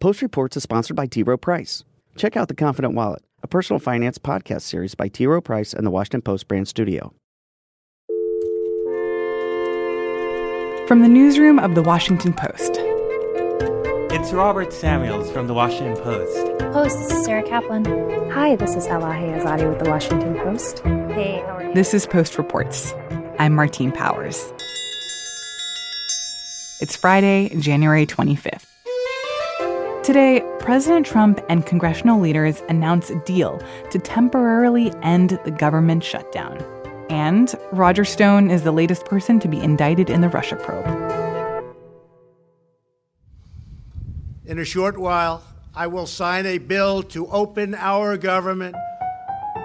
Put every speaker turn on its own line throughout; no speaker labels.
Post Reports is sponsored by T. Rowe Price. Check out The Confident Wallet, a personal finance podcast series by T. Rowe Price and the Washington Post brand studio.
From the newsroom of The Washington Post.
It's Robert Samuels from The Washington Post.
Post, this is Sarah Kaplan.
Hi, this is Elahe Izadi with The Washington Post.
Hey, how are you?
This is Post Reports. I'm Martine Powers. It's Friday, January 25th. Today, President Trump and congressional leaders announce a deal to temporarily end the government shutdown. And Roger Stone is the latest person to be indicted in the Russia probe.
In a short while, I will sign a bill to open our government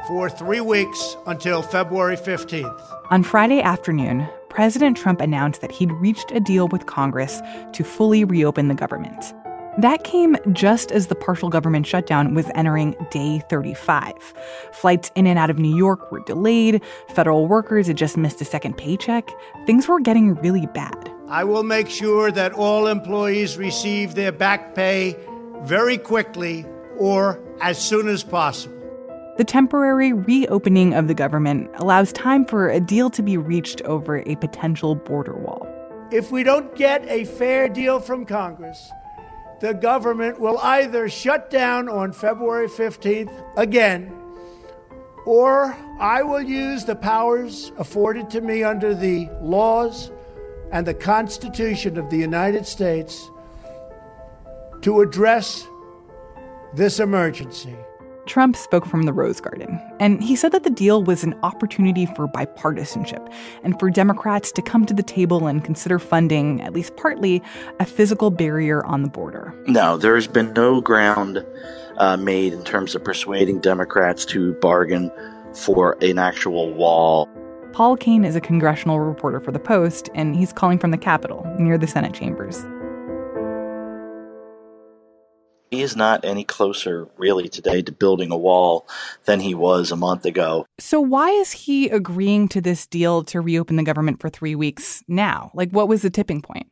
for three weeks until February 15th.
On Friday afternoon, President Trump announced that he'd reached a deal with Congress to fully reopen the government. That came just as the partial government shutdown was entering day 35. Flights in and out of New York were delayed, federal workers had just missed a second paycheck. Things were getting really bad.
I will make sure that all employees receive their back pay very quickly or as soon as possible.
The temporary reopening of the government allows time for a deal to be reached over a potential border wall.
If we don't get a fair deal from Congress, the government will either shut down on February 15th again, or I will use the powers afforded to me under the laws and the Constitution of the United States to address this emergency.
Trump spoke from the Rose Garden, and he said that the deal was an opportunity for bipartisanship and for Democrats to come to the table and consider funding, at least partly, a physical barrier on the border.
No, there's been no ground uh, made in terms of persuading Democrats to bargain for an actual wall.
Paul Kane is a congressional reporter for The Post, and he's calling from the Capitol, near the Senate chambers.
He is not any closer, really, today to building a wall than he was a month ago.
So, why is he agreeing to this deal to reopen the government for three weeks now? Like, what was the tipping point?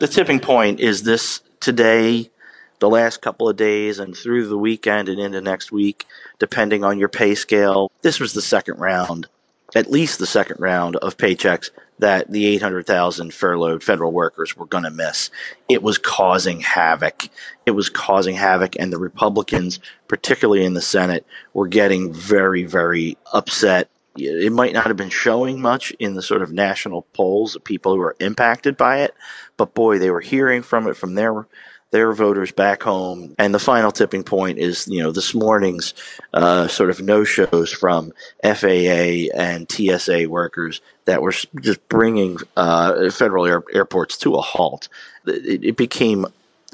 The tipping point is this today, the last couple of days, and through the weekend and into next week, depending on your pay scale. This was the second round, at least the second round of paychecks that the 800,000 furloughed federal workers were going to miss. It was causing havoc. It was causing havoc, and the Republicans, particularly in the Senate, were getting very, very upset. It might not have been showing much in the sort of national polls of people who were impacted by it, but boy, they were hearing from it from their their voters back home. And the final tipping point is, you know, this morning's uh, sort of no shows from FAA and TSA workers that were just bringing uh, federal air- airports to a halt. It, it became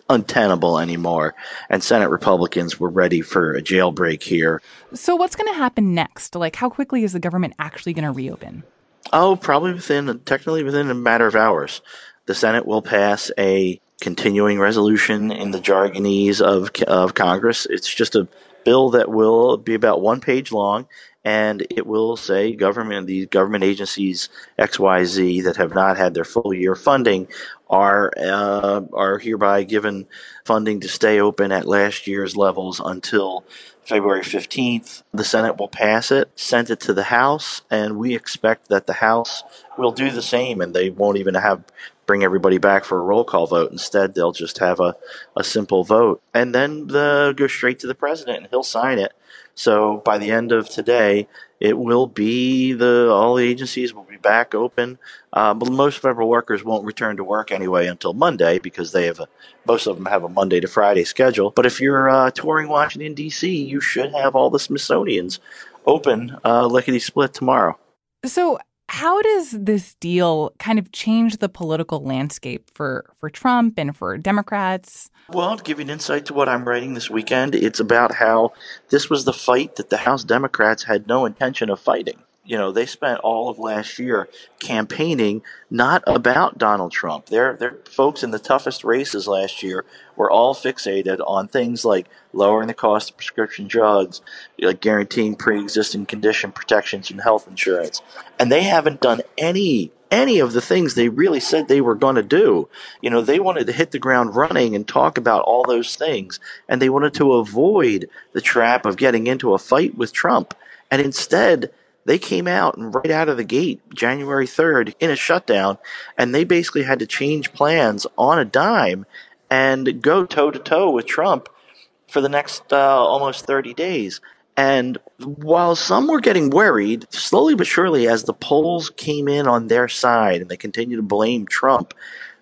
untenable anymore, and Senate Republicans were ready for a jailbreak here.
So, what's going to happen next? Like, how quickly is the government actually going to reopen?
Oh, probably within, technically within a matter of hours. The Senate will pass a continuing resolution in the jargonese of, of Congress. It's just a bill that will be about one page long and it will say government these government agencies XYZ that have not had their full year funding are uh, are hereby given funding to stay open at last year's levels until February 15th. The Senate will pass it, send it to the House, and we expect that the House will do the same and they won't even have bring everybody back for a roll call vote. Instead, they'll just have a, a simple vote. And then the, go straight to the president and he'll sign it. So by the end of today, it will be the all the agencies will be back open. Uh, but most federal workers won't return to work anyway until Monday because they have a, most of them have a Monday to Friday schedule. But if you're uh, touring Washington D.C., you should have all the Smithsonian's open uh, lickety split tomorrow.
So How does this deal kind of change the political landscape for, for Trump and for Democrats?
Well, to give you an insight to what I'm writing this weekend, it's about how this was the fight that the House Democrats had no intention of fighting you know, they spent all of last year campaigning not about Donald Trump. Their their folks in the toughest races last year were all fixated on things like lowering the cost of prescription drugs, like guaranteeing pre-existing condition protections and health insurance. And they haven't done any any of the things they really said they were going to do. You know, they wanted to hit the ground running and talk about all those things, and they wanted to avoid the trap of getting into a fight with Trump. And instead, they came out and right out of the gate, January 3rd, in a shutdown, and they basically had to change plans on a dime and go toe to toe with Trump for the next uh, almost 30 days. And while some were getting worried, slowly but surely, as the polls came in on their side and they continued to blame Trump,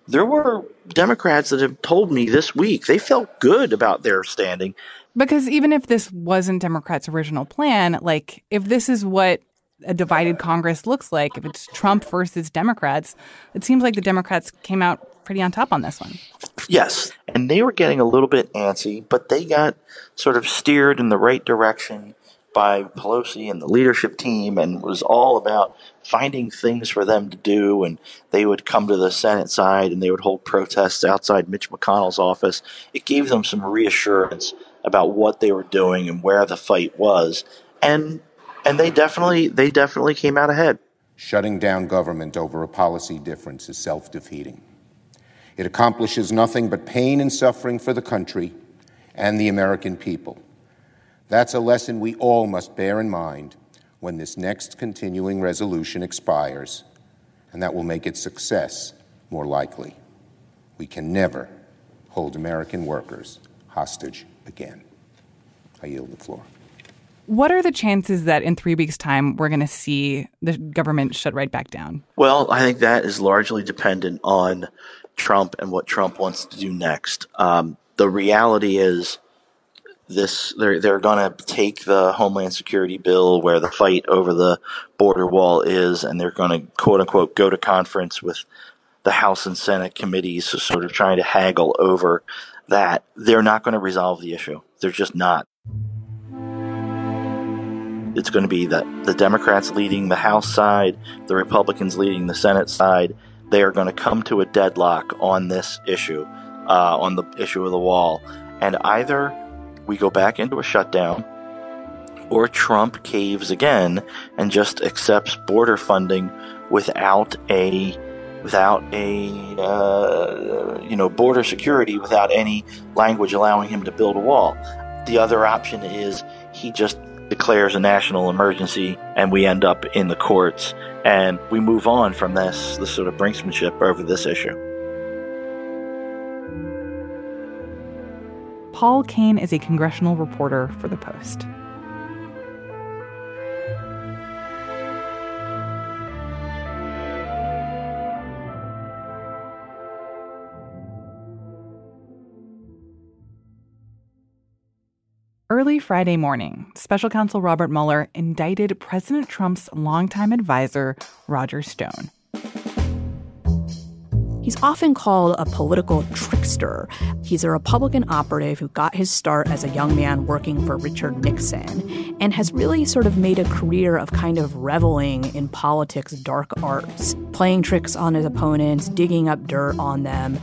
there were Democrats that have told me this week they felt good about their standing.
Because even if this wasn't Democrats' original plan, like if this is what a divided Congress looks like. If it's Trump versus Democrats, it seems like the Democrats came out pretty on top on this one.
Yes, and they were getting a little bit antsy, but they got sort of steered in the right direction by Pelosi and the leadership team and was all about finding things for them to do and they would come to the Senate side and they would hold protests outside Mitch McConnell's office. It gave them some reassurance about what they were doing and where the fight was. And and they definitely they definitely came out ahead.
Shutting down government over a policy difference is self-defeating. It accomplishes nothing but pain and suffering for the country and the American people. That's a lesson we all must bear in mind when this next continuing resolution expires, and that will make its success more likely. We can never hold American workers hostage again. I yield the floor.
What are the chances that in three weeks' time we're going to see the government shut right back down?
Well, I think that is largely dependent on Trump and what Trump wants to do next. Um, the reality is this they're they're going to take the Homeland Security bill where the fight over the border wall is, and they're going to quote unquote go to conference with the House and Senate committees, so sort of trying to haggle over that. They're not going to resolve the issue. They're just not. It's going to be that the Democrats leading the House side, the Republicans leading the Senate side. They are going to come to a deadlock on this issue, uh, on the issue of the wall. And either we go back into a shutdown, or Trump caves again and just accepts border funding without a without a uh, you know border security, without any language allowing him to build a wall. The other option is he just declares a national emergency and we end up in the courts and we move on from this this sort of brinksmanship over this issue.
Paul Kane is a congressional reporter for The Post. Early Friday morning, special counsel Robert Mueller indicted President Trump's longtime advisor, Roger Stone.
He's often called a political trickster. He's a Republican operative who got his start as a young man working for Richard Nixon and has really sort of made a career of kind of reveling in politics' dark arts, playing tricks on his opponents, digging up dirt on them.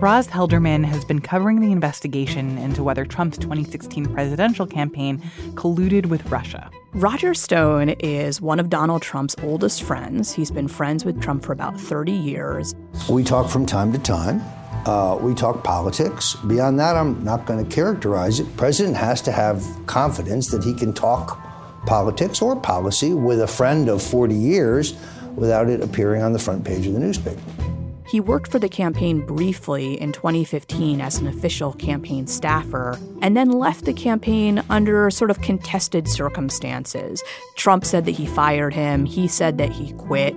Roz Helderman has been covering the investigation into whether Trump's 2016 presidential campaign colluded with Russia.
Roger Stone is one of Donald Trump's oldest friends. He's been friends with Trump for about 30 years.
We talk from time to time. Uh, we talk politics. Beyond that, I'm not going to characterize it. President has to have confidence that he can talk politics or policy with a friend of 40 years without it appearing on the front page of the newspaper.
He worked for the campaign briefly in 2015 as an official campaign staffer, and then left the campaign under sort of contested circumstances. Trump said that he fired him, he said that he quit.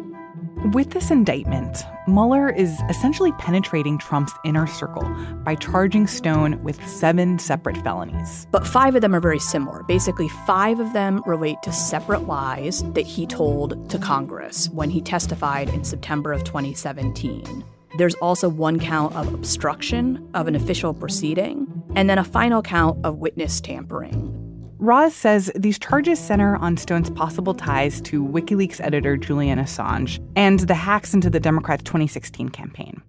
With this indictment, Mueller is essentially penetrating Trump's inner circle by charging Stone with seven separate felonies.
But five of them are very similar. Basically, five of them relate to separate lies that he told to Congress when he testified in September of 2017. There's also one count of obstruction of an official proceeding, and then a final count of witness tampering.
Roz says these charges center on Stone's possible ties to WikiLeaks editor Julian Assange and the hacks into the Democrats' 2016 campaign.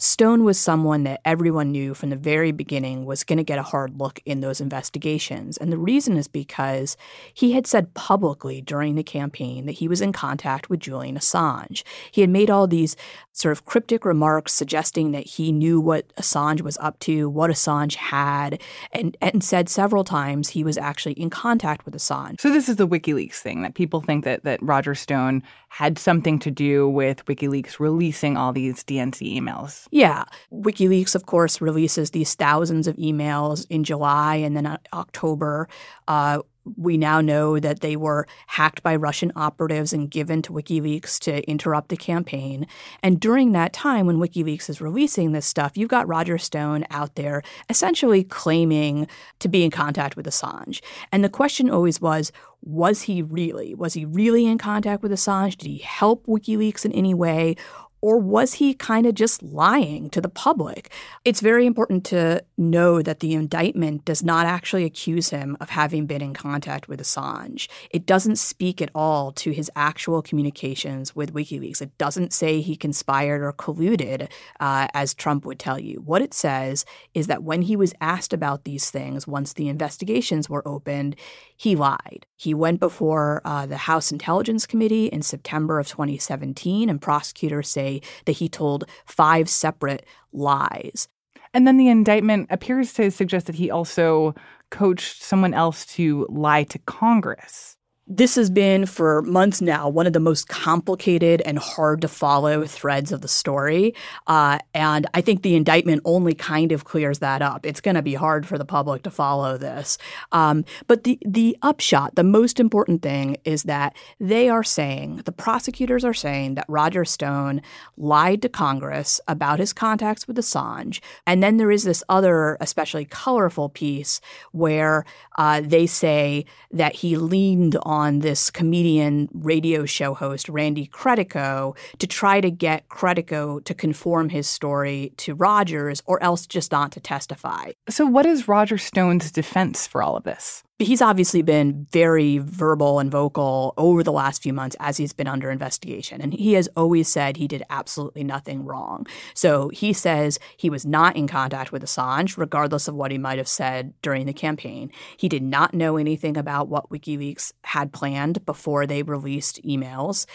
Stone was someone that everyone knew from the very beginning was going to get a hard look in those investigations. And the reason is because he had said publicly during the campaign that he was in contact with Julian Assange. He had made all these sort of cryptic remarks suggesting that he knew what Assange was up to, what Assange had, and, and said several times he was actually in contact with Assange.
So this is the WikiLeaks thing that people think that, that Roger Stone had something to do with WikiLeaks releasing all these DNC emails.
Yeah. WikiLeaks, of course, releases these thousands of emails in July and then October. Uh, we now know that they were hacked by Russian operatives and given to WikiLeaks to interrupt the campaign. And during that time, when WikiLeaks is releasing this stuff, you've got Roger Stone out there essentially claiming to be in contact with Assange. And the question always was was he really? Was he really in contact with Assange? Did he help WikiLeaks in any way? Or was he kind of just lying to the public? It's very important to know that the indictment does not actually accuse him of having been in contact with Assange. It doesn't speak at all to his actual communications with WikiLeaks. It doesn't say he conspired or colluded, uh, as Trump would tell you. What it says is that when he was asked about these things, once the investigations were opened, he lied. He went before uh, the House Intelligence Committee in September of 2017, and prosecutors say that he told five separate lies.
And then the indictment appears to suggest that he also coached someone else to lie to Congress.
This has been for months now one of the most complicated and hard to follow threads of the story. Uh, and I think the indictment only kind of clears that up. It's going to be hard for the public to follow this. Um, but the, the upshot, the most important thing is that they are saying, the prosecutors are saying that Roger Stone lied to Congress about his contacts with Assange. And then there is this other, especially colorful piece where uh, they say that he leaned on on this comedian radio show host, Randy Credico, to try to get Credico to conform his story to Rogers or else just not to testify.
So, what is Roger Stone's defense for all of this?
He's obviously been very verbal and vocal over the last few months as he's been under investigation. And he has always said he did absolutely nothing wrong. So he says he was not in contact with Assange, regardless of what he might have said during the campaign. He did not know anything about what WikiLeaks had planned before they released emails.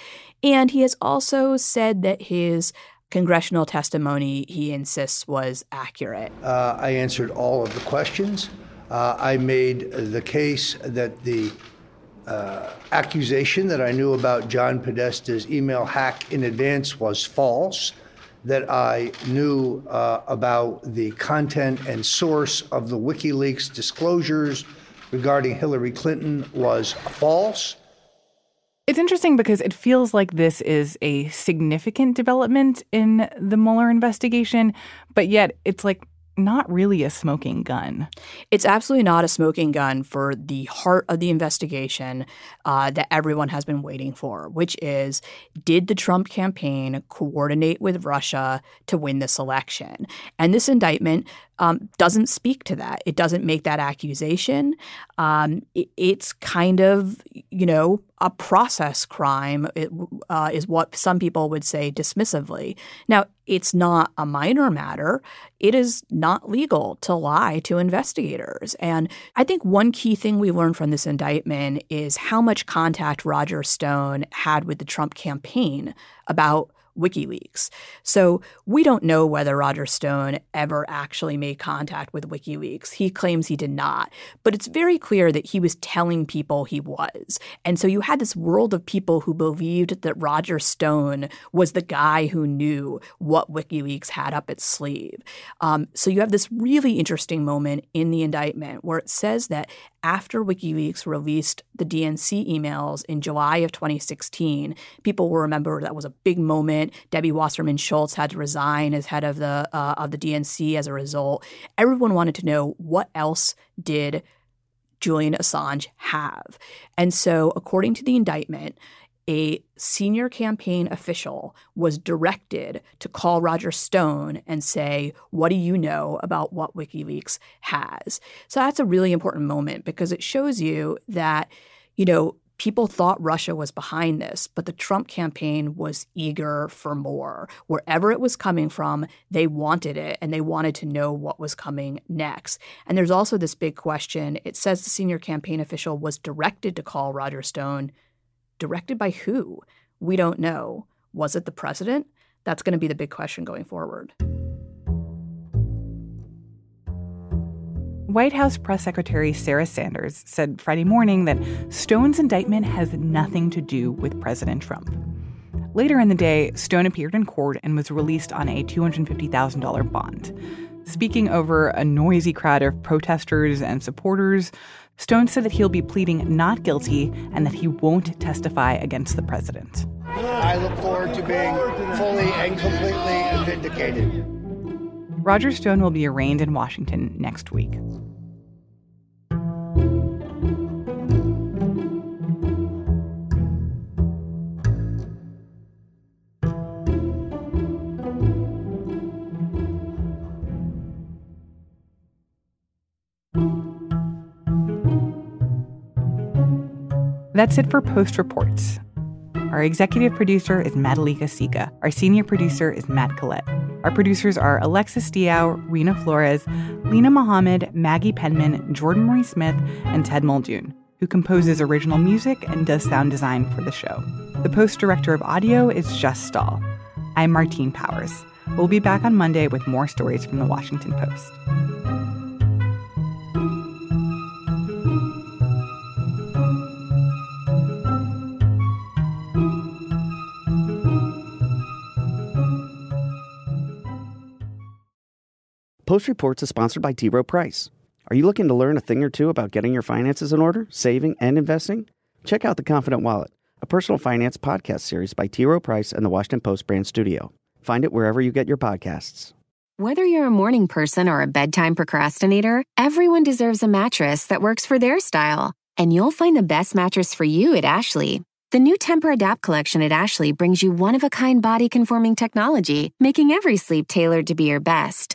And he has also said that his congressional testimony, he insists, was accurate.
Uh, I answered all of the questions. Uh, I made the case that the uh, accusation that I knew about John Podesta's email hack in advance was false, that I knew uh, about the content and source of the WikiLeaks disclosures regarding Hillary Clinton was false.
It's interesting because it feels like this is a significant development in the Mueller investigation, but yet it's like not really a smoking gun.
It's absolutely not a smoking gun for the heart of the investigation uh, that everyone has been waiting for, which is did the Trump campaign coordinate with Russia to win this election? And this indictment um, doesn't speak to that. It doesn't make that accusation. Um, it, it's kind of, you know, a process crime, it, uh, is what some people would say dismissively. Now, it's not a minor matter. It is not legal to lie to investigators. And I think one key thing we learned from this indictment is how much contact Roger Stone had with the Trump campaign about WikiLeaks. So we don't know whether Roger Stone ever actually made contact with WikiLeaks. He claims he did not, but it's very clear that he was telling people he was. And so you had this world of people who believed that Roger Stone was the guy who knew what WikiLeaks had up its sleeve. Um, so you have this really interesting moment in the indictment where it says that after WikiLeaks released the DNC emails in July of 2016, people will remember that was a big moment. Debbie Wasserman Schultz had to resign as head of the uh, of the DNC as a result. Everyone wanted to know what else did Julian Assange have, and so according to the indictment, a senior campaign official was directed to call Roger Stone and say, What do you know about what WikiLeaks has? So that's a really important moment because it shows you that, you know, people thought Russia was behind this, but the Trump campaign was eager for more. Wherever it was coming from, they wanted it and they wanted to know what was coming next. And there's also this big question. It says the senior campaign official was directed to call Roger Stone Directed by who? We don't know. Was it the president? That's going to be the big question going forward.
White House Press Secretary Sarah Sanders said Friday morning that Stone's indictment has nothing to do with President Trump. Later in the day, Stone appeared in court and was released on a $250,000 bond. Speaking over a noisy crowd of protesters and supporters, Stone said that he'll be pleading not guilty and that he won't testify against the president.
I look forward to being fully and completely vindicated.
Roger Stone will be arraigned in Washington next week. That's it for Post Reports. Our executive producer is Madhulika Sikka. Our senior producer is Matt Collette. Our producers are Alexis Diao, Reena Flores, Linah Mohammad, Maggie Penman, Jordan Marie Smith, and Ted Muldoon, who composes original music and does sound design for the show. The post director of audio is Jess Stahl. I'm Martine Powers. We'll be back on Monday with more stories from the Washington Post.
Post Reports is sponsored by T. Rowe Price. Are you looking to learn a thing or two about getting your finances in order, saving, and investing? Check out The Confident Wallet, a personal finance podcast series by T. Rowe Price and the Washington Post brand studio. Find it wherever you get your podcasts.
Whether you're a morning person or a bedtime procrastinator, everyone deserves a mattress that works for their style. And you'll find the best mattress for you at Ashley. The new Tempur-Adapt collection at Ashley brings you one of a kind body conforming technology, making every sleep tailored to be your best.